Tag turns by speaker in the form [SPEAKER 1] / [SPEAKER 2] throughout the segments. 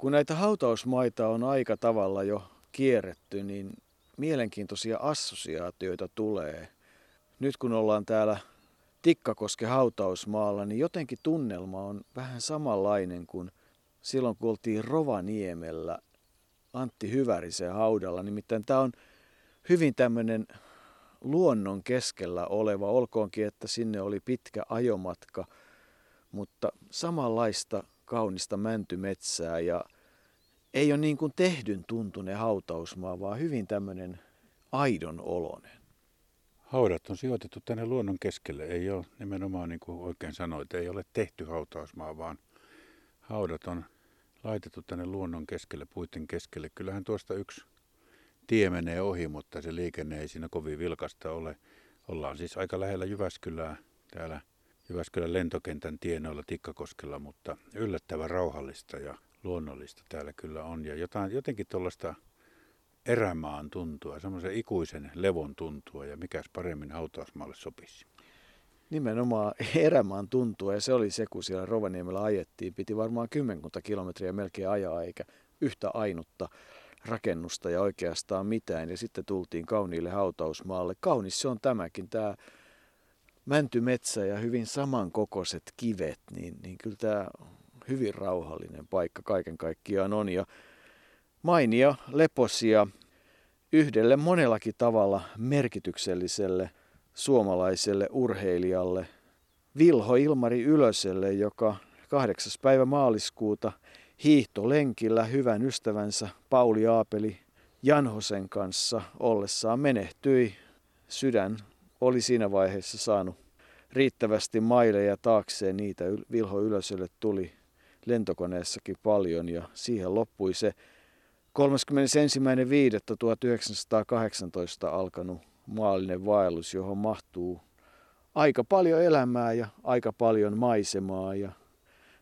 [SPEAKER 1] Kun näitä hautausmaita on aika tavalla jo kierretty, niin mielenkiintoisia assosiaatioita tulee. Nyt kun ollaan täällä Tikkakosken hautausmaalla, niin jotenkin tunnelma on vähän samanlainen kuin silloin, kun oltiin Rovaniemellä Antti Hyvärisen haudalla. Nimittäin tämä on hyvin tämmöinen luonnon keskellä oleva, olkoonkin, että sinne oli pitkä ajomatka, mutta samanlaista kaunista mäntymetsää ja ei ole niin kuin tehdyn tuntunen hautausmaa, vaan hyvin tämmöinen aidon olonen.
[SPEAKER 2] Haudat on sijoitettu tänne luonnon keskelle. Ei ole nimenomaan niin kuin oikein sanoit, ei ole tehty hautausmaa, vaan haudat on laitettu tänne luonnon keskelle, puiden keskelle. Kyllähän tuosta yksi tie menee ohi, mutta se liikenne ei siinä kovin vilkasta ole. Ollaan siis aika lähellä Jyväskylää täällä Jyväskylän lentokentän tienoilla Tikkakoskella, mutta yllättävän rauhallista ja luonnollista täällä kyllä on. Ja jotain, jotenkin tuollaista erämaan tuntua, semmoisen ikuisen levon tuntua ja mikäs paremmin hautausmaalle sopisi.
[SPEAKER 1] Nimenomaan erämaan tuntua ja se oli se, kun siellä Rovaniemellä ajettiin. Piti varmaan kymmenkunta kilometriä melkein ajaa eikä yhtä ainutta rakennusta ja oikeastaan mitään. Ja sitten tultiin kauniille hautausmaalle. Kaunis se on tämäkin, tämä mäntymetsä ja hyvin samankokoiset kivet, niin, niin kyllä tämä hyvin rauhallinen paikka kaiken kaikkiaan on. Ja mainia, leposia, yhdelle monellakin tavalla merkitykselliselle suomalaiselle urheilijalle, Vilho Ilmari Ylöselle, joka 8. päivä maaliskuuta hiihtolenkillä hyvän ystävänsä Pauli Aapeli Janhosen kanssa ollessaan menehtyi. Sydän oli siinä vaiheessa saanut riittävästi maileja taakseen, niitä Vilho Ylöselle tuli lentokoneessakin paljon ja siihen loppui se 31.5.1918 alkanut maallinen vaellus, johon mahtuu aika paljon elämää ja aika paljon maisemaa ja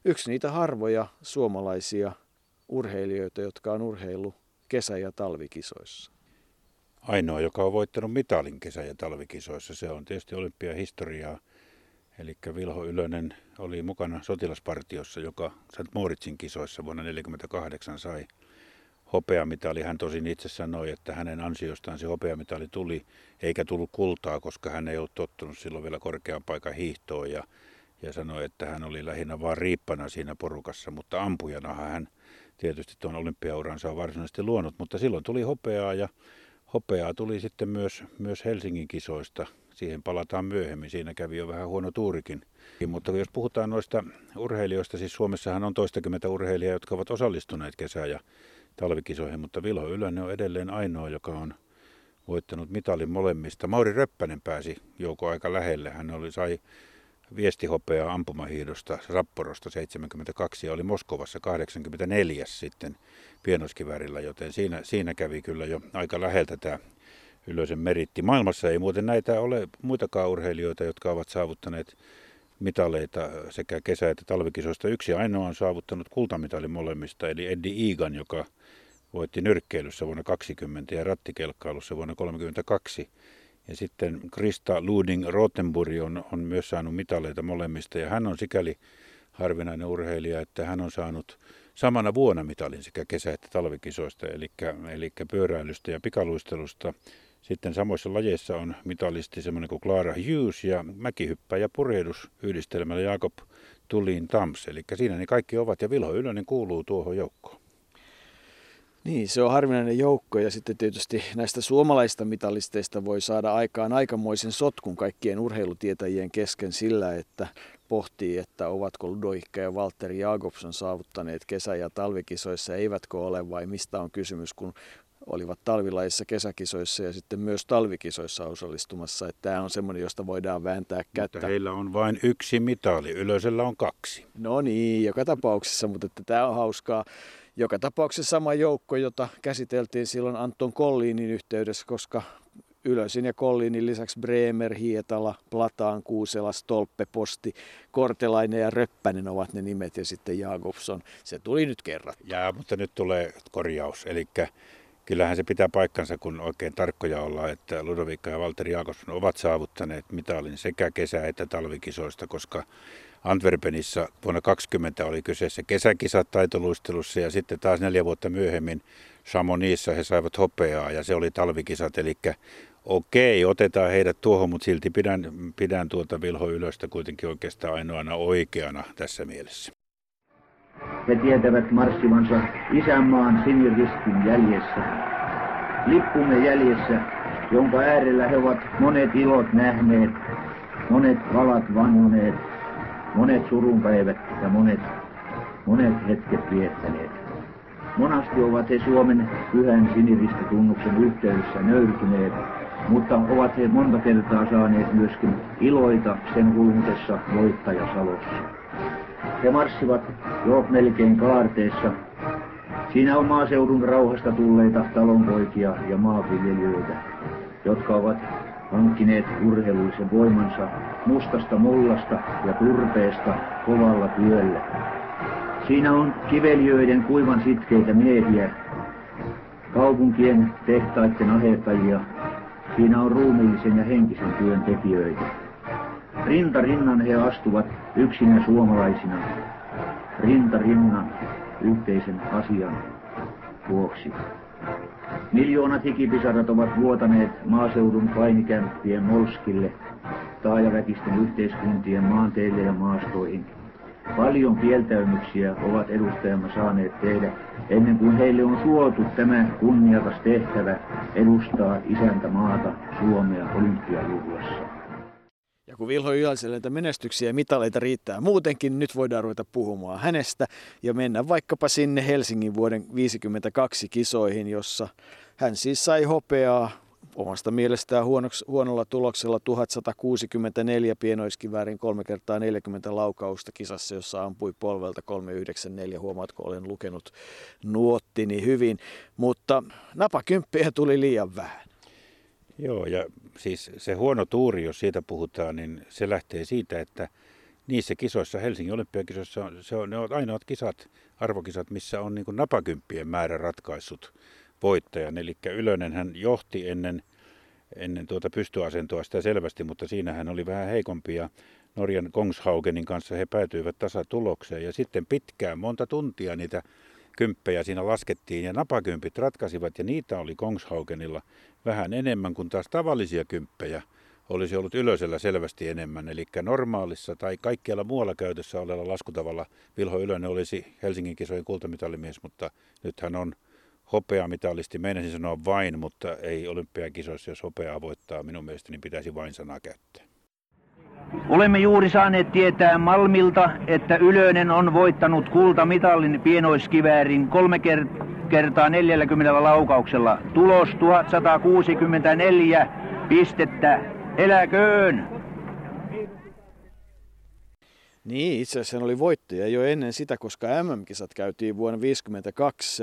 [SPEAKER 1] yksi niitä harvoja suomalaisia urheilijoita, jotka on urheilu kesä- ja talvikisoissa.
[SPEAKER 2] Ainoa, joka on voittanut mitalin kesä- ja talvikisoissa, se on tietysti olympiahistoriaa. Eli Vilho Ylönen oli mukana sotilaspartiossa, joka St. Moritzin kisoissa vuonna 1948 sai hopeamitali. Hän tosin itse sanoi, että hänen ansiostaan se hopeamitali tuli, eikä tullut kultaa, koska hän ei ollut tottunut silloin vielä korkean paikan hiihtoon ja, ja sanoi, että hän oli lähinnä vain riippana siinä porukassa, mutta ampujana hän tietysti tuon olympiauransa on varsinaisesti luonut, mutta silloin tuli hopeaa ja hopeaa tuli sitten myös, myös Helsingin kisoista. Siihen palataan myöhemmin, siinä kävi jo vähän huono tuurikin. Mutta jos puhutaan noista urheilijoista, siis Suomessahan on toistakymmentä urheilijaa, jotka ovat osallistuneet kesä- ja talvikisoihin, mutta Vilho Ylönen on edelleen ainoa, joka on voittanut mitalin molemmista. Mauri Röppänen pääsi jouko aika lähelle. Hän oli, sai viestihopeaa ampumahiidosta Rapporosta 72 ja oli Moskovassa 84 sitten pienoskivärillä, joten siinä, siinä kävi kyllä jo aika läheltä tämä Ylösen meritti. Maailmassa ei muuten näitä ole muitakaan urheilijoita, jotka ovat saavuttaneet mitaleita sekä kesä- että talvikisoista. Yksi ainoa on saavuttanut kultamitalin molemmista, eli Eddie Egan, joka voitti nyrkkeilyssä vuonna 20 ja rattikelkkailussa vuonna 32. Ja sitten Krista Luding Rotenburg on, on myös saanut mitaleita molemmista ja hän on sikäli harvinainen urheilija, että hän on saanut samana vuonna mitalin sekä kesä- että talvikisoista, eli, eli pyöräilystä ja pikaluistelusta. Sitten samoissa lajeissa on mitalisti semmoinen kuin Clara Hughes ja mäkihyppä ja yhdistelmällä Jakob Tulin Tams. Eli siinä ne kaikki ovat ja Vilho Ylönen kuuluu tuohon joukkoon.
[SPEAKER 1] Niin, se on harvinainen joukko ja sitten tietysti näistä suomalaista mitalisteista voi saada aikaan aikamoisen sotkun kaikkien urheilutietäjien kesken sillä, että pohtii, että ovatko Ludoikka ja Valtteri Jakobson saavuttaneet kesä- ja talvikisoissa, eivätkö ole vai mistä on kysymys, kun olivat talvilajissa kesäkisoissa ja sitten myös talvikisoissa osallistumassa. Että tämä on semmoinen, josta voidaan vääntää kättä.
[SPEAKER 2] Mutta heillä on vain yksi mitali, Ylösellä on kaksi.
[SPEAKER 1] No niin, joka tapauksessa, mutta että tämä on hauskaa. Joka tapauksessa sama joukko, jota käsiteltiin silloin Anton Kolliinin yhteydessä, koska Ylösin ja Kolliinin lisäksi Bremer, Hietala, Plataan, Kuusela, Stolpe, Posti, Kortelainen ja Röppänen ovat ne nimet ja sitten Jakobson. Se tuli nyt kerran.
[SPEAKER 2] Ja, mutta nyt tulee korjaus. Eli kyllähän se pitää paikkansa, kun oikein tarkkoja ollaan, että Ludovikka ja Valtteri Jakobson ovat saavuttaneet mitalin sekä kesä- että talvikisoista, koska Antwerpenissa vuonna 20 oli kyseessä kesäkisat taitoluistelussa ja sitten taas neljä vuotta myöhemmin Chamonixissa he saivat hopeaa ja se oli talvikisat. Eli okei, otetaan heidät tuohon, mutta silti pidän, pidän tuota Vilho Ylöstä kuitenkin oikeastaan ainoana oikeana tässä mielessä.
[SPEAKER 3] He tietävät marssivansa isänmaan siniristin jäljessä, lippumme jäljessä, jonka äärellä he ovat monet ilot nähneet, monet valat vannoneet, monet surunpäivät ja monet, monet hetket viettäneet. Monasti ovat he Suomen pyhän siniristitunnuksen yhteydessä nöyrtyneet, mutta ovat he monta kertaa saaneet myöskin iloita sen hulmutessa voittajasalossa. He marssivat jo melkein kaarteessa. Siinä on maaseudun rauhasta tulleita talonpoikia ja maanviljelijöitä, jotka ovat hankkineet urheilullisen voimansa mustasta mullasta ja turpeesta kovalla työllä. Siinä on kivelijöiden kuivan sitkeitä miehiä, kaupunkien tehtaiden ahertajia. Siinä on ruumiillisen ja henkisen työn tekijöitä. Rinta rinnan he astuvat yksinä suomalaisina, rinta rinnan yhteisen asian vuoksi. Miljoonat hikipisarat ovat vuotaneet maaseudun painikämppien molskille, taajaväkisten yhteiskuntien maanteille ja maastoihin. Paljon kieltäymyksiä ovat edustajamme saaneet tehdä ennen kuin heille on suotu tämä kunniakas tehtävä edustaa isäntä maata Suomea olympiajuhlassa.
[SPEAKER 1] Kun Vilho Ylälliselle näitä menestyksiä ja mitaleita riittää muutenkin, nyt voidaan ruveta puhumaan hänestä ja mennä vaikkapa sinne Helsingin vuoden 52 kisoihin, jossa hän siis sai hopeaa omasta mielestään huonoks, huonolla tuloksella 1164 pienoiskiväärin 3 kertaa 40 laukausta kisassa, jossa ampui polvelta 394. Huomaatko, olen lukenut nuottini hyvin, mutta napakymppiä tuli liian vähän.
[SPEAKER 2] Joo, ja siis se huono tuuri, jos siitä puhutaan, niin se lähtee siitä, että niissä kisoissa, Helsingin olympiakisoissa, se on, ne on ainoat kisat, arvokisat, missä on niin napakymppien määrä ratkaissut voittajan. Eli Ylönen hän johti ennen, ennen tuota pystyasentoa sitä selvästi, mutta siinä hän oli vähän heikompi ja Norjan Kongshaugenin kanssa he päätyivät tasatulokseen. Ja sitten pitkään, monta tuntia niitä kymppejä siinä laskettiin ja napakympit ratkaisivat ja niitä oli Kongshaugenilla vähän enemmän kuin taas tavallisia kymppejä olisi ollut ylösellä selvästi enemmän. Eli normaalissa tai kaikkialla muualla käytössä olella laskutavalla Vilho Ylönen olisi Helsingin kisojen kultamitalimies, mutta nyt hän on hopeamitalisti. Meinasin sanoa vain, mutta ei olympiakisoissa, jos hopeaa voittaa, minun mielestäni pitäisi vain sanaa käyttää.
[SPEAKER 3] Olemme juuri saaneet tietää Malmilta, että Ylönen on voittanut kultamitalin pienoiskiväärin kolme kertaa 40 laukauksella. Tulos 1164 pistettä. Eläköön!
[SPEAKER 1] Niin, itse asiassa hän oli voittaja jo ennen sitä, koska MM-kisat käytiin vuonna 1952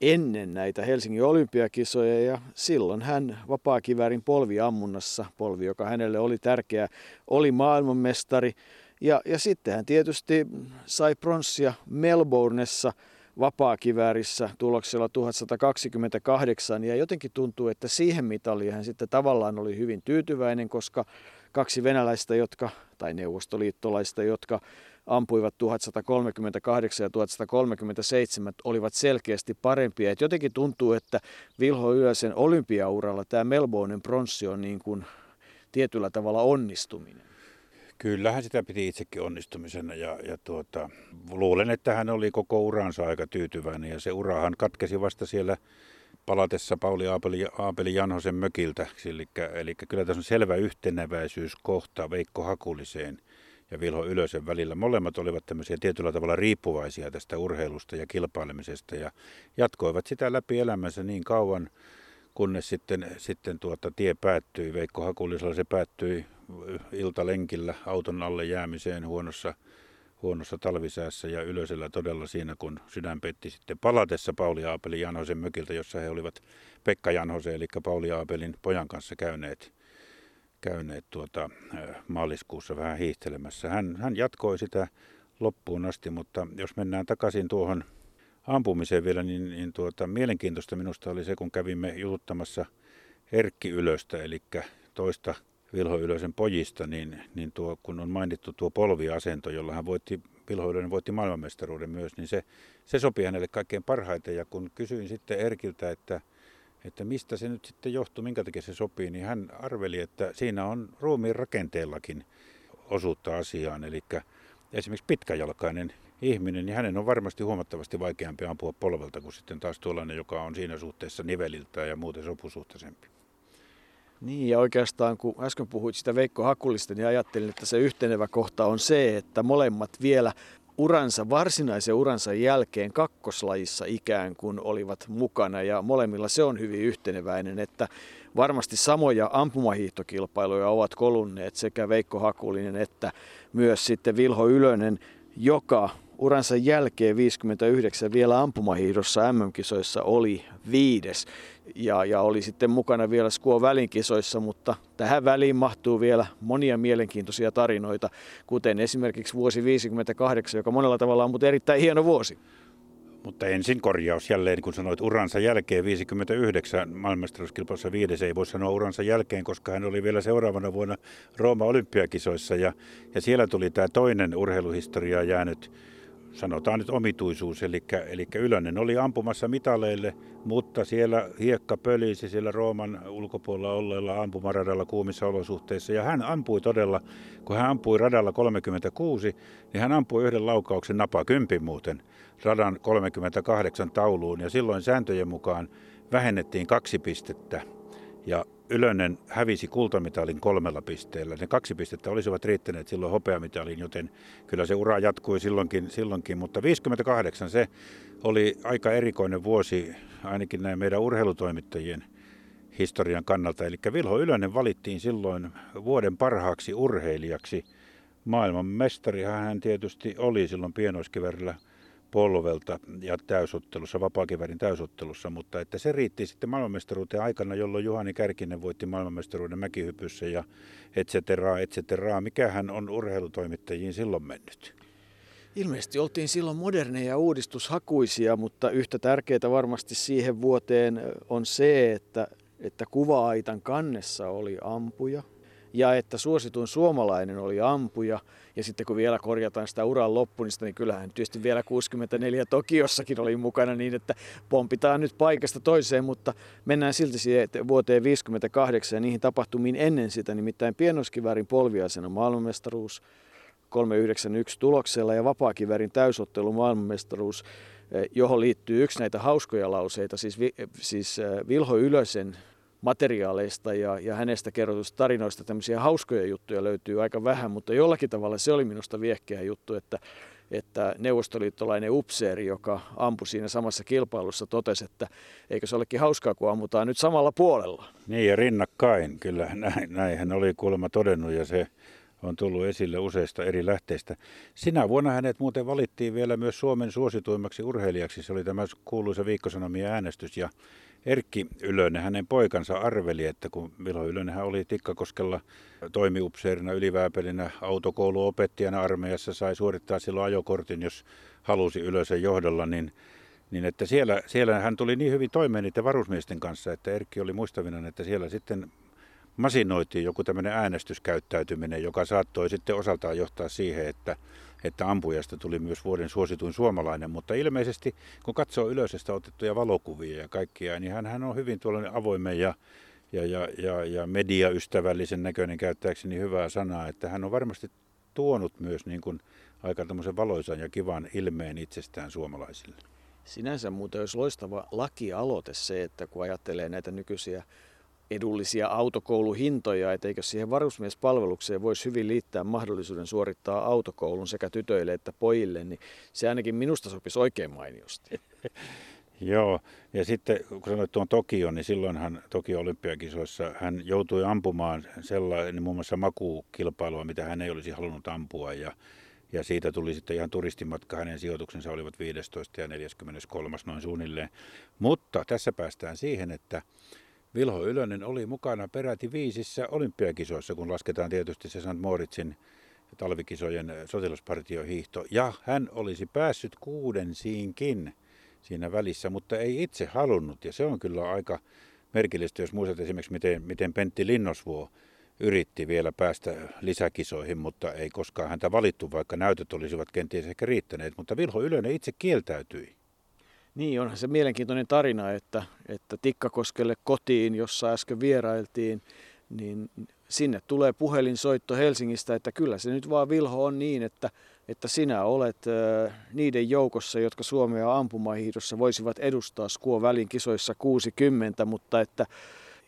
[SPEAKER 1] ennen näitä Helsingin olympiakisoja ja silloin hän vapaakiväärin polviammunnassa, polvi joka hänelle oli tärkeä, oli maailmanmestari. Ja, ja sitten hän tietysti sai pronssia Melbourneessa vapaakiväärissä tuloksella 1128 ja jotenkin tuntuu, että siihen mitaliin hän sitten tavallaan oli hyvin tyytyväinen, koska kaksi venäläistä, jotka, tai neuvostoliittolaista, jotka ampuivat 1138 ja 1137 olivat selkeästi parempia. Et jotenkin tuntuu, että Vilho Ylösen olympiauralla tämä Melbournen pronssi on niin kuin tietyllä tavalla onnistuminen.
[SPEAKER 2] Kyllähän sitä piti itsekin onnistumisena ja, ja tuota, luulen, että hän oli koko uransa aika tyytyväinen ja se urahan katkesi vasta siellä palatessa Pauli Aapeli, Aapeli Janhosen mökiltä. Eli, eli kyllä tässä on selvä yhteneväisyys kohta Veikko Hakuliseen ja Vilho Ylösen välillä. Molemmat olivat tämmöisiä tietyllä tavalla riippuvaisia tästä urheilusta ja kilpailemisesta ja jatkoivat sitä läpi elämänsä niin kauan, kunnes sitten, sitten tuota tie päättyi. Veikko Hakulisella se päättyi iltalenkillä auton alle jäämiseen huonossa, huonossa talvisäässä ja Ylösellä todella siinä, kun sydän petti sitten palatessa Pauli Aapelin Janhosen mökiltä, jossa he olivat Pekka Janhosen eli Pauli Aapelin pojan kanssa käyneet käyneet tuota, maaliskuussa vähän hiihtelemässä. Hän, hän jatkoi sitä loppuun asti, mutta jos mennään takaisin tuohon ampumiseen vielä, niin, niin tuota, mielenkiintoista minusta oli se, kun kävimme jututtamassa Erkki Ylöstä, eli toista Vilho Ylösen pojista, niin, niin tuo, kun on mainittu tuo polviasento, jolla hän voitti, Vilho Ylönen voitti maailmanmestaruuden myös, niin se, se sopii hänelle kaikkein parhaiten. Ja kun kysyin sitten Erkiltä, että, että mistä se nyt sitten johtuu, minkä takia se sopii, niin hän arveli, että siinä on ruumiin rakenteellakin osuutta asiaan. Eli esimerkiksi pitkäjalkainen ihminen, niin hänen on varmasti huomattavasti vaikeampi ampua polvelta kuin sitten taas tuollainen, joka on siinä suhteessa niveliltä ja muuten sopusuhtaisempi.
[SPEAKER 1] Niin ja oikeastaan kun äsken puhuit sitä Veikko Hakulista, niin ajattelin, että se yhtenevä kohta on se, että molemmat vielä uransa, varsinaisen uransa jälkeen kakkoslajissa ikään kuin olivat mukana. Ja molemmilla se on hyvin yhteneväinen, että varmasti samoja ampumahiihtokilpailuja ovat kolunneet sekä Veikko Hakulinen että myös sitten Vilho Ylönen, joka uransa jälkeen 59 vielä ampumahiihdossa MM-kisoissa oli viides ja, ja oli sitten mukana vielä Skuo välinkisoissa, mutta tähän väliin mahtuu vielä monia mielenkiintoisia tarinoita, kuten esimerkiksi vuosi 58, joka monella tavalla on mutta erittäin hieno vuosi.
[SPEAKER 2] Mutta ensin korjaus jälleen, kun sanoit uransa jälkeen 59 maailmanmestaruuskilpailussa viides, ei voi sanoa uransa jälkeen, koska hän oli vielä seuraavana vuonna Rooma olympiakisoissa ja, ja siellä tuli tämä toinen urheiluhistoria jäänyt sanotaan nyt omituisuus, eli, eli Ylönen oli ampumassa mitaleille, mutta siellä hiekka pölisi siellä Rooman ulkopuolella olleella ampumaradalla kuumissa olosuhteissa. Ja hän ampui todella, kun hän ampui radalla 36, niin hän ampui yhden laukauksen napa kympin muuten radan 38 tauluun. Ja silloin sääntöjen mukaan vähennettiin kaksi pistettä. Ja Ylönen hävisi kultamitalin kolmella pisteellä. Ne kaksi pistettä olisivat riittäneet silloin hopeamitalin, joten kyllä se ura jatkui silloinkin, silloinkin. Mutta 58 se oli aika erikoinen vuosi, ainakin näin meidän urheilutoimittajien historian kannalta. Eli Vilho Ylönen valittiin silloin vuoden parhaaksi urheilijaksi. Maailman mestari hän tietysti oli silloin pienoiskivärillä – polvelta ja täysottelussa, vapaakivärin täysottelussa, mutta että se riitti sitten maailmanmestaruuteen aikana, jolloin Juhani Kärkinen voitti maailmanmestaruuden mäkihypyssä ja et cetera, et cetera. Mikähän on urheilutoimittajiin silloin mennyt?
[SPEAKER 1] Ilmeisesti oltiin silloin moderneja ja uudistushakuisia, mutta yhtä tärkeää varmasti siihen vuoteen on se, että, että kuva-aitan kannessa oli ampuja – ja että suosituin suomalainen oli ampuja. Ja sitten kun vielä korjataan sitä uran loppunista, niin kyllähän tietysti vielä 64 Tokiossakin oli mukana niin, että pompitaan nyt paikasta toiseen, mutta mennään silti siihen vuoteen 58 ja niihin tapahtumiin ennen sitä, nimittäin pienoskivärin polviaisena maailmanmestaruus 391 tuloksella ja vapaakivärin täysottelu maailmanmestaruus, eh, johon liittyy yksi näitä hauskoja lauseita, siis, siis eh, Vilho Ylösen materiaaleista ja, ja hänestä kerrotusta tarinoista tämmöisiä hauskoja juttuja löytyy aika vähän, mutta jollakin tavalla se oli minusta viehkeä juttu, että, että neuvostoliittolainen upseeri, joka ampui siinä samassa kilpailussa, totesi, että eikö se olekin hauskaa, kun ammutaan nyt samalla puolella.
[SPEAKER 2] Niin ja rinnakkain, kyllä näin, näin hän oli kuulemma todennut ja se on tullut esille useista eri lähteistä. Sinä vuonna hänet muuten valittiin vielä myös Suomen suosituimmaksi urheilijaksi. Se oli tämä kuuluisa viikkosanomien äänestys ja Erkki Ylönen, hänen poikansa arveli, että kun Milo hän oli Tikkakoskella toimiupseerina ylivääpelinä autokouluopettajana armeijassa, sai suorittaa silloin ajokortin, jos halusi Ylösen johdolla, niin niin että siellä, siellä hän tuli niin hyvin toimeen niiden varusmiesten kanssa, että Erkki oli muistavina, että siellä sitten masinoitiin joku tämmöinen äänestyskäyttäytyminen, joka saattoi sitten osaltaan johtaa siihen, että, että ampujasta tuli myös vuoden suosituin suomalainen. Mutta ilmeisesti, kun katsoo ylösestä otettuja valokuvia ja kaikkia, niin hän, hän on hyvin tuollainen avoimen ja, ja, ja, ja, ja mediaystävällisen näköinen käyttääkseni hyvää sanaa, että hän on varmasti tuonut myös niin kuin aika tämmöisen valoisan ja kivan ilmeen itsestään suomalaisille.
[SPEAKER 1] Sinänsä muuten olisi loistava lakialoite se, että kun ajattelee näitä nykyisiä edullisia autokouluhintoja, että eikö siihen varusmiespalvelukseen voisi hyvin liittää mahdollisuuden suorittaa autokoulun sekä tytöille että pojille, niin se ainakin minusta sopisi oikein mainiosti.
[SPEAKER 2] Joo, ja sitten kun sanoit tuon Tokio, niin silloinhan Tokio olympiakisoissa hän joutui ampumaan sellainen niin muun muassa makukilpailua, mitä hän ei olisi halunnut ampua, ja, ja siitä tuli sitten ihan turistimatka, hänen sijoituksensa olivat 15 ja 43 noin suunnilleen. Mutta tässä päästään siihen, että Vilho Ylönen oli mukana peräti viisissä olympiakisoissa, kun lasketaan tietysti se St. Moritzin talvikisojen sotilaspartiohiihto. Ja hän olisi päässyt kuudensiinkin siinä välissä, mutta ei itse halunnut. Ja se on kyllä aika merkillistä, jos muistat esimerkiksi, miten, miten Pentti Linnosvuo yritti vielä päästä lisäkisoihin, mutta ei koskaan häntä valittu, vaikka näytöt olisivat kenties ehkä riittäneet. Mutta Vilho Ylönen itse kieltäytyi.
[SPEAKER 1] Niin, onhan se mielenkiintoinen tarina, että, että Tikkakoskelle kotiin, jossa äsken vierailtiin, niin sinne tulee puhelinsoitto Helsingistä, että kyllä se nyt vaan Vilho on niin, että, että sinä olet niiden joukossa, jotka Suomea ampumahiihdossa voisivat edustaa Skuo välin kisoissa 60, mutta että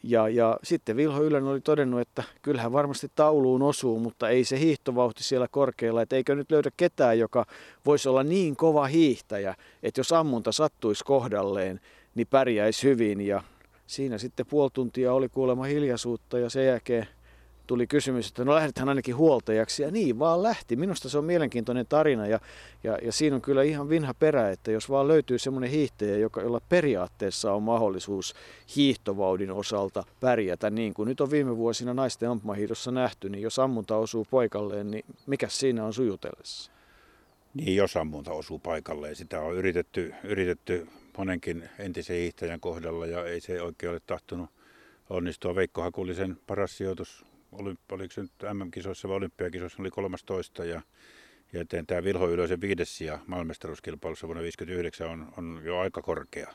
[SPEAKER 1] ja, ja sitten Vilho Ylän oli todennut, että kyllähän varmasti tauluun osuu, mutta ei se hiihtovauhti siellä korkealla, että eikö nyt löydä ketään, joka voisi olla niin kova hiihtäjä, että jos ammunta sattuisi kohdalleen, niin pärjäisi hyvin. Ja siinä sitten puoli tuntia oli kuulemma hiljaisuutta ja sen jälkeen tuli kysymys, että no lähdetään ainakin huoltajaksi. Ja niin vaan lähti. Minusta se on mielenkiintoinen tarina ja, ja, ja siinä on kyllä ihan vinha perä, että jos vaan löytyy semmoinen hiihtäjä, joka, jolla periaatteessa on mahdollisuus hiihtovaudin osalta pärjätä, niin kuin nyt on viime vuosina naisten ampumahiihdossa nähty, niin jos ammunta osuu paikalleen, niin mikä siinä on sujutellessa?
[SPEAKER 2] Niin, jos ammunta osuu paikalleen. Sitä on yritetty, yritetty monenkin entisen hiihtäjän kohdalla ja ei se oikein ole tahtonut onnistua. Veikko Hakulisen paras sijoitus olympi, oliko se nyt MM-kisoissa vai olympiakisoissa, oli 13 ja, ja tämä Vilho Ylösen viides sija maailmestaruuskilpailussa vuonna 1959 on, on jo aika korkea.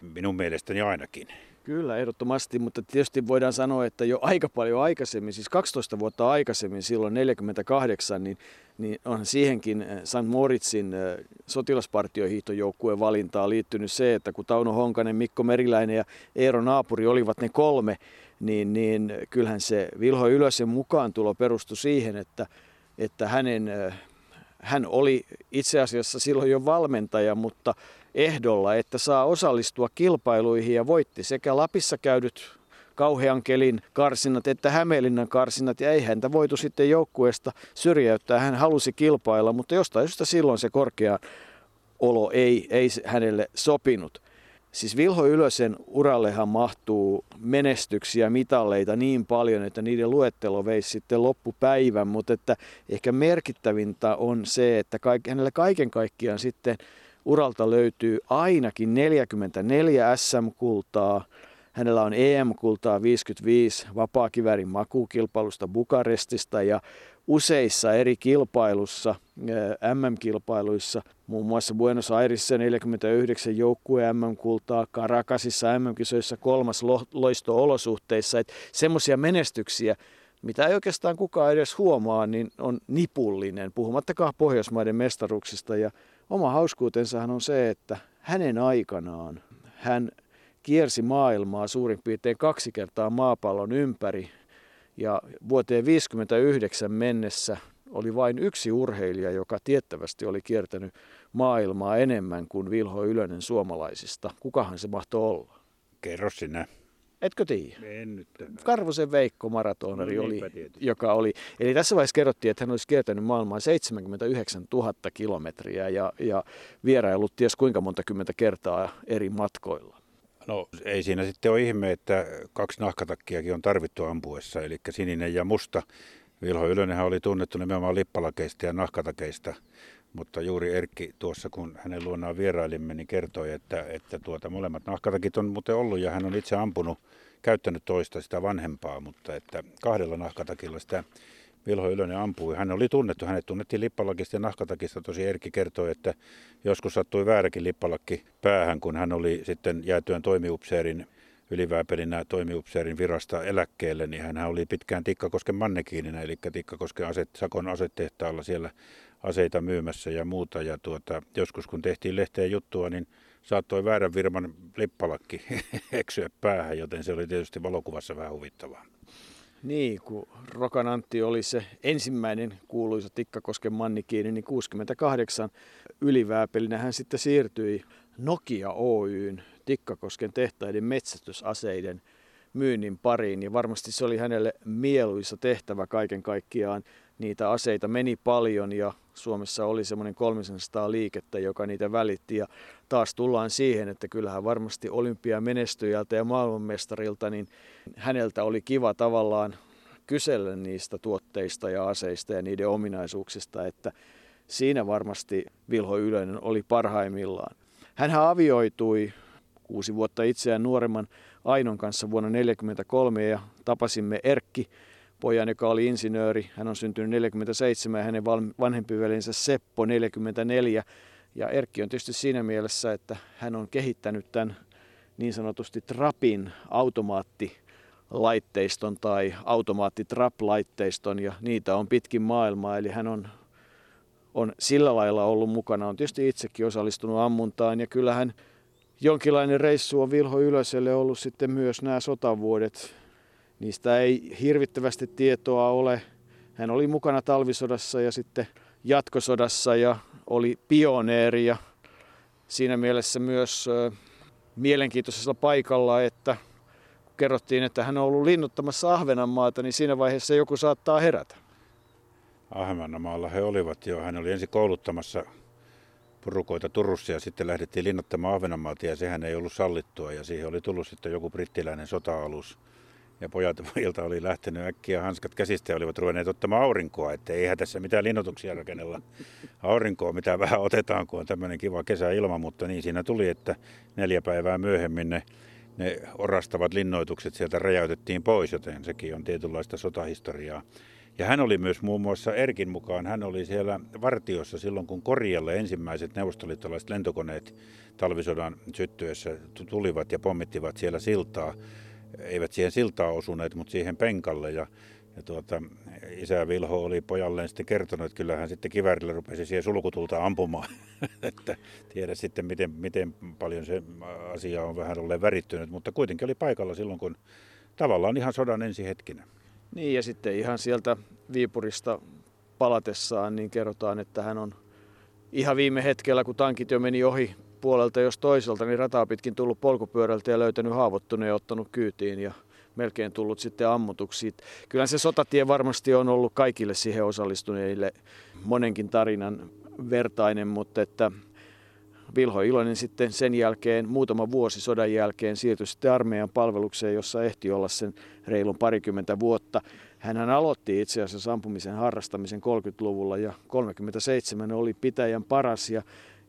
[SPEAKER 2] Minun mielestäni ainakin.
[SPEAKER 1] Kyllä, ehdottomasti, mutta tietysti voidaan sanoa, että jo aika paljon aikaisemmin, siis 12 vuotta aikaisemmin, silloin 48, niin, niin on siihenkin eh, St. Moritzin eh, sotilaspartiohiihtojoukkueen valintaan liittynyt se, että kun Tauno Honkanen, Mikko Meriläinen ja Eero Naapuri olivat ne kolme, niin, niin kyllähän se Vilho Ylösen mukaan tulo perustui siihen, että, että hänen, eh, hän oli itse asiassa silloin jo valmentaja, mutta ehdolla, että saa osallistua kilpailuihin ja voitti sekä Lapissa käydyt kauhean kelin karsinnat että Hämeenlinnan karsinnat ja ei häntä voitu sitten joukkueesta syrjäyttää. Hän halusi kilpailla, mutta jostain syystä silloin se korkea olo ei, ei hänelle sopinut. Siis Vilho Ylösen urallehan mahtuu menestyksiä, mitalleita niin paljon, että niiden luettelo veisi sitten loppupäivän, mutta että ehkä merkittävintä on se, että kaik, hänelle kaiken kaikkiaan sitten uralta löytyy ainakin 44 SM-kultaa. Hänellä on EM-kultaa 55 vapaakivärin makukilpailusta Bukarestista ja useissa eri kilpailussa, MM-kilpailuissa, muun muassa Buenos Airesissa 49 joukkue MM-kultaa, Caracasissa MM-kisoissa kolmas loisto-olosuhteissa. Semmoisia menestyksiä, mitä ei oikeastaan kukaan edes huomaa, niin on nipullinen, puhumattakaan Pohjoismaiden mestaruksista. Ja oma hauskuutensahan on se, että hänen aikanaan hän kiersi maailmaa suurin piirtein kaksi kertaa maapallon ympäri ja vuoteen 59 mennessä oli vain yksi urheilija, joka tiettävästi oli kiertänyt maailmaa enemmän kuin Vilho Ylönen suomalaisista. Kukahan se mahtoi olla?
[SPEAKER 2] Kerro sinä.
[SPEAKER 1] Etkö tiedä?
[SPEAKER 2] En nyt.
[SPEAKER 1] Karvosen Veikko maratonari no, oli, joka oli, eli tässä vaiheessa kerrottiin, että hän olisi kiertänyt maailmaa 79 000 kilometriä ja, ja vierailut ties kuinka monta kymmentä kertaa eri matkoilla.
[SPEAKER 2] No ei siinä sitten ole ihme, että kaksi nahkatakkiakin on tarvittu ampuessa, eli sininen ja musta. Vilho Ylönenhän oli tunnettu nimenomaan lippalakeista ja nahkatakeista, mutta juuri Erkki tuossa, kun hänen luonaan vierailimme, niin kertoi, että, että tuota, molemmat nahkatakit on muuten ollut ja hän on itse ampunut, käyttänyt toista sitä vanhempaa, mutta että kahdella nahkatakilla sitä Vilho Ylönen ampui. Hän oli tunnettu, hänet tunnettiin lippalakista ja nahkatakista. Tosi Erkki kertoi, että joskus sattui vääräkin lippalakki päähän, kun hän oli sitten jäätyön toimiupseerin ylivääpelinä toimiupseerin virasta eläkkeelle, niin hän oli pitkään Tikkakosken mannekiinina, eli Tikkakosken aset, Sakon asetehtaalla siellä aseita myymässä ja muuta. Ja tuota, joskus kun tehtiin lehteen juttua, niin saattoi väärän virman lippalakki eksyä päähän, joten se oli tietysti valokuvassa vähän huvittavaa.
[SPEAKER 1] Niin, kun Rokan Antti oli se ensimmäinen kuuluisa Tikkakosken mannikiini, niin 68 ylivääpelinä hän sitten siirtyi Nokia Oyn Tikkakosken tehtaiden metsästysaseiden myynnin pariin. Ja varmasti se oli hänelle mieluisa tehtävä kaiken kaikkiaan. Niitä aseita meni paljon ja Suomessa oli semmoinen 300 liikettä, joka niitä välitti. Ja taas tullaan siihen, että kyllähän varmasti olympiamenestyjältä ja maailmanmestarilta, niin häneltä oli kiva tavallaan kysellä niistä tuotteista ja aseista ja niiden ominaisuuksista, että siinä varmasti Vilho Ylönen oli parhaimmillaan. Hän avioitui kuusi vuotta itseään nuoremman Ainon kanssa vuonna 1943 ja tapasimme Erkki pojan, joka oli insinööri. Hän on syntynyt 47 ja hänen vanhempi veljensä Seppo 44. Ja Erkki on tietysti siinä mielessä, että hän on kehittänyt tämän niin sanotusti trapin automaattilaitteiston tai automaattitrap-laitteiston ja niitä on pitkin maailmaa. Eli hän on, on sillä lailla ollut mukana. On tietysti itsekin osallistunut ammuntaan ja kyllähän jonkinlainen reissu on Vilho Ylöselle ollut sitten myös nämä sotavuodet. Niistä ei hirvittävästi tietoa ole. Hän oli mukana talvisodassa ja sitten jatkosodassa ja oli pioneeri ja siinä mielessä myös mielenkiintoisella paikalla, että kerrottiin, että hän on ollut linnuttamassa Ahvenanmaata, niin siinä vaiheessa joku saattaa herätä.
[SPEAKER 2] Ahvenanmaalla he olivat jo. Hän oli ensin kouluttamassa purukoita Turussa ja sitten lähdettiin linnoittamaan Ahvenanmaalta ja sehän ei ollut sallittua ja siihen oli tullut sitten joku brittiläinen sota-alus. Ja pojat ilta oli lähtenyt äkkiä hanskat käsistä ja olivat ruvenneet ottamaan aurinkoa, että eihän tässä mitään linnoituksia rakennella aurinkoa, mitä vähän otetaan, kun on tämmöinen kiva kesäilma, mutta niin siinä tuli, että neljä päivää myöhemmin ne, ne orastavat linnoitukset sieltä räjäytettiin pois, joten sekin on tietynlaista sotahistoriaa. Ja hän oli myös muun muassa Erkin mukaan, hän oli siellä vartiossa silloin, kun Korjalle ensimmäiset neuvostoliittolaiset lentokoneet talvisodan syttyessä tulivat ja pommittivat siellä siltaa. Eivät siihen siltaa osuneet, mutta siihen penkalle. Ja, ja tuota, isä Vilho oli pojalleen sitten kertonut, että kyllähän sitten kivärillä rupesi siihen sulkutulta ampumaan. että tiedä sitten, miten, miten paljon se asia on vähän olleen värittynyt, mutta kuitenkin oli paikalla silloin, kun tavallaan ihan sodan ensi hetkinä.
[SPEAKER 1] Niin ja sitten ihan sieltä Viipurista palatessaan niin kerrotaan, että hän on ihan viime hetkellä, kun tankit jo meni ohi puolelta jos toiselta, niin rataa pitkin tullut polkupyörältä ja löytänyt haavoittuneen ja ottanut kyytiin ja melkein tullut sitten ammutuksi. Kyllä se sotatie varmasti on ollut kaikille siihen osallistuneille monenkin tarinan vertainen, mutta että Vilho Ilonen sitten sen jälkeen, muutama vuosi sodan jälkeen, siirtyi sitten armeijan palvelukseen, jossa ehti olla sen reilun parikymmentä vuotta. Hän aloitti itse asiassa ampumisen harrastamisen 30-luvulla ja 37 oli pitäjän paras ja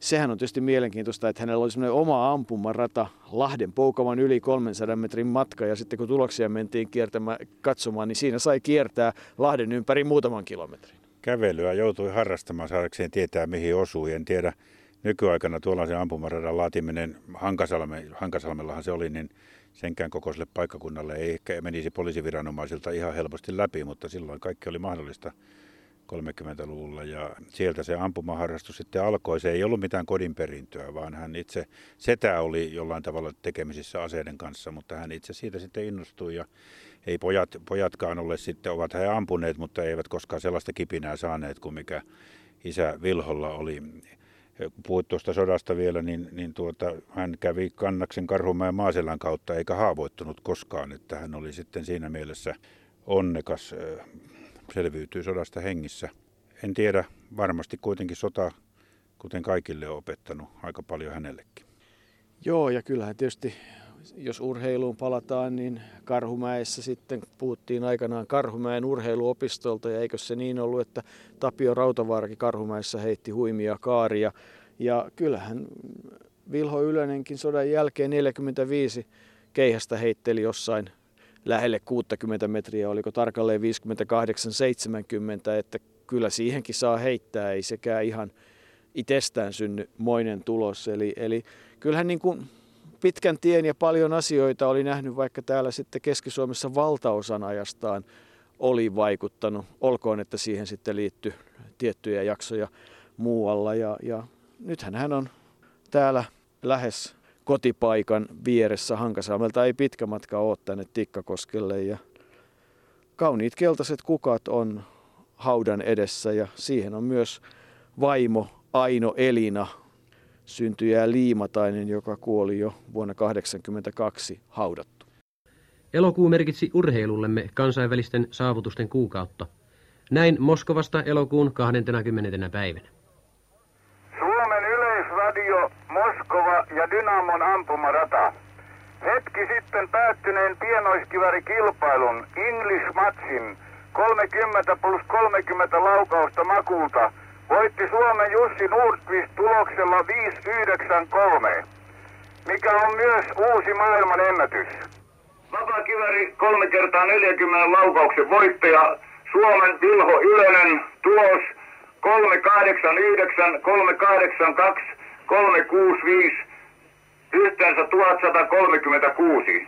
[SPEAKER 1] sehän on tietysti mielenkiintoista, että hänellä oli semmoinen oma ampumarata Lahden Poukavan yli 300 metrin matka ja sitten kun tuloksia mentiin kiertämään, katsomaan, niin siinä sai kiertää Lahden ympäri muutaman kilometrin.
[SPEAKER 2] Kävelyä joutui harrastamaan saadakseen tietää mihin osui. En tiedä, nykyaikana tuollaisen ampumaradan laatiminen Hankasalme, Hankasalmellahan se oli, niin senkään kokoiselle paikkakunnalle ei ehkä menisi poliisiviranomaisilta ihan helposti läpi, mutta silloin kaikki oli mahdollista 30-luvulla ja sieltä se ampumaharrastus sitten alkoi. Se ei ollut mitään kodinperintöä, vaan hän itse, setä oli jollain tavalla tekemisissä aseiden kanssa, mutta hän itse siitä sitten innostui ja ei pojat, pojatkaan ole sitten, ovat he ampuneet, mutta eivät koskaan sellaista kipinää saaneet kuin mikä isä Vilholla oli kun puhuit tuosta sodasta vielä, niin, niin tuota, hän kävi Kannaksen Karhumäen maaselän kautta eikä haavoittunut koskaan, että hän oli sitten siinä mielessä onnekas, selviytyy sodasta hengissä. En tiedä, varmasti kuitenkin sota, kuten kaikille on opettanut aika paljon hänellekin.
[SPEAKER 1] Joo, ja kyllähän tietysti, jos urheiluun palataan, niin Karhumäessä sitten puhuttiin aikanaan Karhumäen urheiluopistolta, ja eikö se niin ollut, että Tapio Rautavaarakin Karhumäessä heitti huimia kaaria. Ja kyllähän Vilho Ylönenkin sodan jälkeen 45 keihästä heitteli jossain lähelle 60 metriä, oliko tarkalleen 58-70, että kyllä siihenkin saa heittää, ei sekään ihan itsestään synny moinen tulos. Eli, eli kyllähän niin kuin pitkän tien ja paljon asioita oli nähnyt, vaikka täällä sitten Keski-Suomessa valtaosan ajastaan oli vaikuttanut, olkoon, että siihen sitten liittyi tiettyjä jaksoja muualla. Ja, ja nythän hän on täällä lähes kotipaikan vieressä Hankasalmelta ei pitkä matka ole tänne Tikkakoskelle ja kauniit keltaiset kukat on haudan edessä ja siihen on myös vaimo Aino Elina, syntyjä Liimatainen, joka kuoli jo vuonna 1982 haudattu.
[SPEAKER 4] Elokuu merkitsi urheilullemme kansainvälisten saavutusten kuukautta. Näin Moskovasta elokuun 20. päivänä.
[SPEAKER 5] Moskova ja Dynamon ampumarata. Hetki sitten päättyneen pienoiskivärikilpailun English Matchin 30 plus 30 laukausta makulta voitti Suomen Jussi Nordqvist tuloksella 593, mikä on myös uusi maailman ennätys. Vapaakiväri kolme kertaa 40 laukauksen voittaja Suomen Vilho Ylönen tulos 389, 382, 365, yhteensä 1136.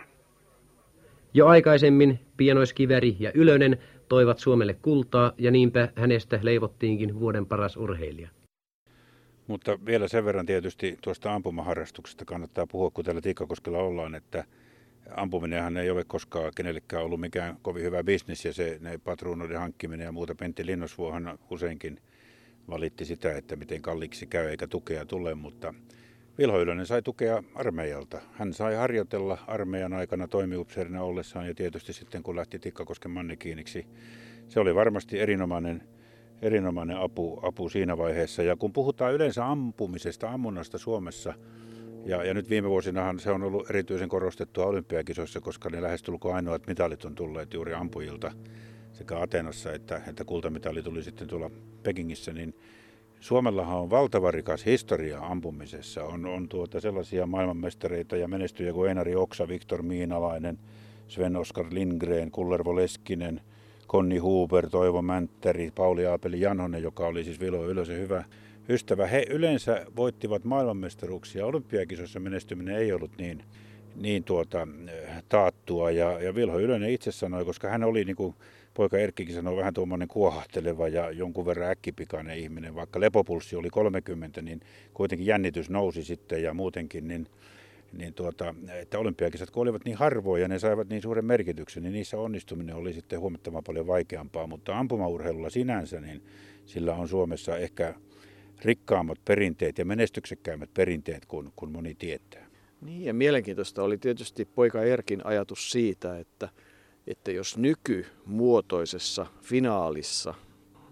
[SPEAKER 4] Jo aikaisemmin pienoiskiväri ja Ylönen toivat Suomelle kultaa ja niinpä hänestä leivottiinkin vuoden paras urheilija.
[SPEAKER 2] Mutta vielä sen verran tietysti tuosta ampumaharrastuksesta kannattaa puhua, kun täällä Tikkakoskella ollaan, että ampuminenhan ei ole koskaan kenellekään ollut mikään kovin hyvä bisnes ja se, ne patruunoiden hankkiminen ja muuta. Pentti Linnosvuohan useinkin valitti sitä, että miten kalliiksi käy eikä tukea tule, mutta Vilho Ylönen sai tukea armeijalta. Hän sai harjoitella armeijan aikana toimiupseerina ollessaan ja tietysti sitten kun lähti Tikkakosken mannekiiniksi. Se oli varmasti erinomainen, erinomainen apu, apu siinä vaiheessa. Ja kun puhutaan yleensä ampumisesta, ammunnasta Suomessa, ja, ja nyt viime vuosinahan se on ollut erityisen korostettua olympiakisoissa, koska ne lähestulkoon ainoat mitalit on tulleet juuri ampujilta sekä Atenassa että, että kultamitali tuli sitten tuolla Pekingissä, niin Suomellahan on valtava rikas historia ampumisessa. On, on tuota sellaisia maailmanmestareita ja menestyjä kuin Einari Oksa, Viktor Miinalainen, Sven Oskar Lindgren, Kullervo Leskinen, Konni Huber, Toivo Mänttäri, Pauli Aapeli Janhonen, joka oli siis Vilo Ylösen hyvä ystävä. He yleensä voittivat maailmanmestaruuksia. Olympiakisoissa menestyminen ei ollut niin, niin tuota, taattua. Ja, ja Vilho Ylönen itse sanoi, koska hän oli niin kuin poika Erkkikin sanoi vähän tuommoinen kuohahteleva ja jonkun verran äkkipikainen ihminen. Vaikka lepopulssi oli 30, niin kuitenkin jännitys nousi sitten ja muutenkin, niin, niin tuota, että olympiakisat kun olivat niin harvoja ja ne saivat niin suuren merkityksen, niin niissä onnistuminen oli sitten huomattavan paljon vaikeampaa. Mutta ampumaurheilulla sinänsä, niin sillä on Suomessa ehkä rikkaammat perinteet ja menestyksekkäimmät perinteet kuin, kuin moni tietää.
[SPEAKER 1] Niin ja mielenkiintoista oli tietysti poika Erkin ajatus siitä, että – että jos nykymuotoisessa finaalissa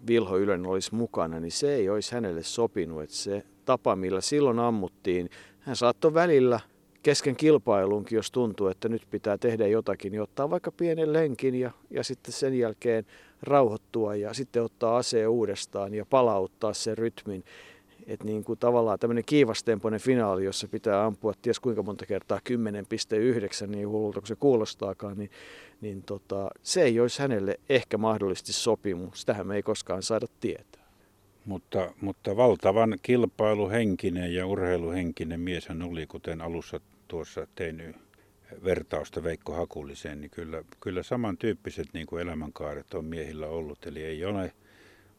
[SPEAKER 1] Vilho Ylön olisi mukana, niin se ei olisi hänelle sopinut. Että se tapa, millä silloin ammuttiin, hän saattoi välillä kesken kilpailunkin, jos tuntuu, että nyt pitää tehdä jotakin, niin ottaa vaikka pienen lenkin ja, ja sitten sen jälkeen rauhoittua ja sitten ottaa aseen uudestaan ja palauttaa sen rytmin. Että niin kuin tavallaan tämmöinen kiivastempoinen finaali, jossa pitää ampua ties kuinka monta kertaa 10,9, niin hullulta kuin se kuulostaakaan, niin, niin tota, se ei olisi hänelle ehkä mahdollisesti sopimus. Sitähän me ei koskaan saada tietää.
[SPEAKER 2] Mutta, mutta valtavan kilpailuhenkinen ja urheiluhenkinen mies hän oli, kuten alussa tuossa tein vertausta Veikko Hakulliseen, niin kyllä, kyllä samantyyppiset niin kuin elämänkaaret on miehillä ollut. Eli ei ole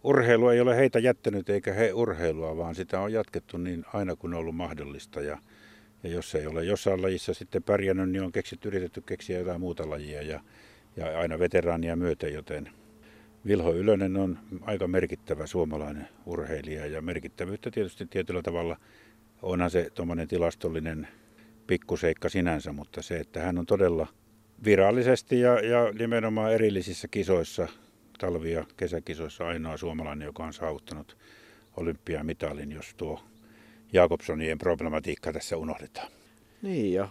[SPEAKER 2] urheilu ei ole heitä jättänyt eikä he urheilua, vaan sitä on jatkettu niin aina kun on ollut mahdollista. Ja, ja jos ei ole jossain lajissa sitten pärjännyt, niin on keksitty, yritetty keksiä jotain muuta lajia ja, ja aina veteraania myöten, joten Vilho Ylönen on aika merkittävä suomalainen urheilija ja merkittävyyttä tietysti tietyllä tavalla onhan se tuommoinen tilastollinen pikkuseikka sinänsä, mutta se, että hän on todella virallisesti ja, ja nimenomaan erillisissä kisoissa talvi- ja kesäkisoissa ainoa suomalainen, joka on saavuttanut olympiamitalin, jos tuo Jakobsonien problematiikka tässä unohdetaan.
[SPEAKER 1] Niin ja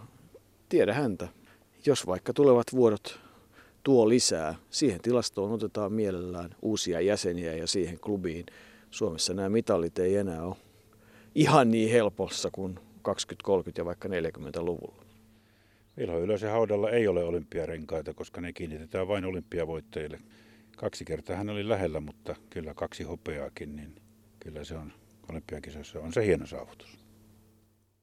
[SPEAKER 1] tiedä häntä. Jos vaikka tulevat vuodot tuo lisää, siihen tilastoon otetaan mielellään uusia jäseniä ja siihen klubiin. Suomessa nämä mitalit ei enää ole ihan niin helpossa kuin 20, 30 ja vaikka 40-luvulla.
[SPEAKER 2] Vilho Ylösen haudalla ei ole olympiarenkaita, koska ne kiinnitetään vain olympiavoittajille. Kaksi kertaa hän oli lähellä, mutta kyllä kaksi hopeaakin, niin kyllä se on olympiakisoissa on se hieno saavutus.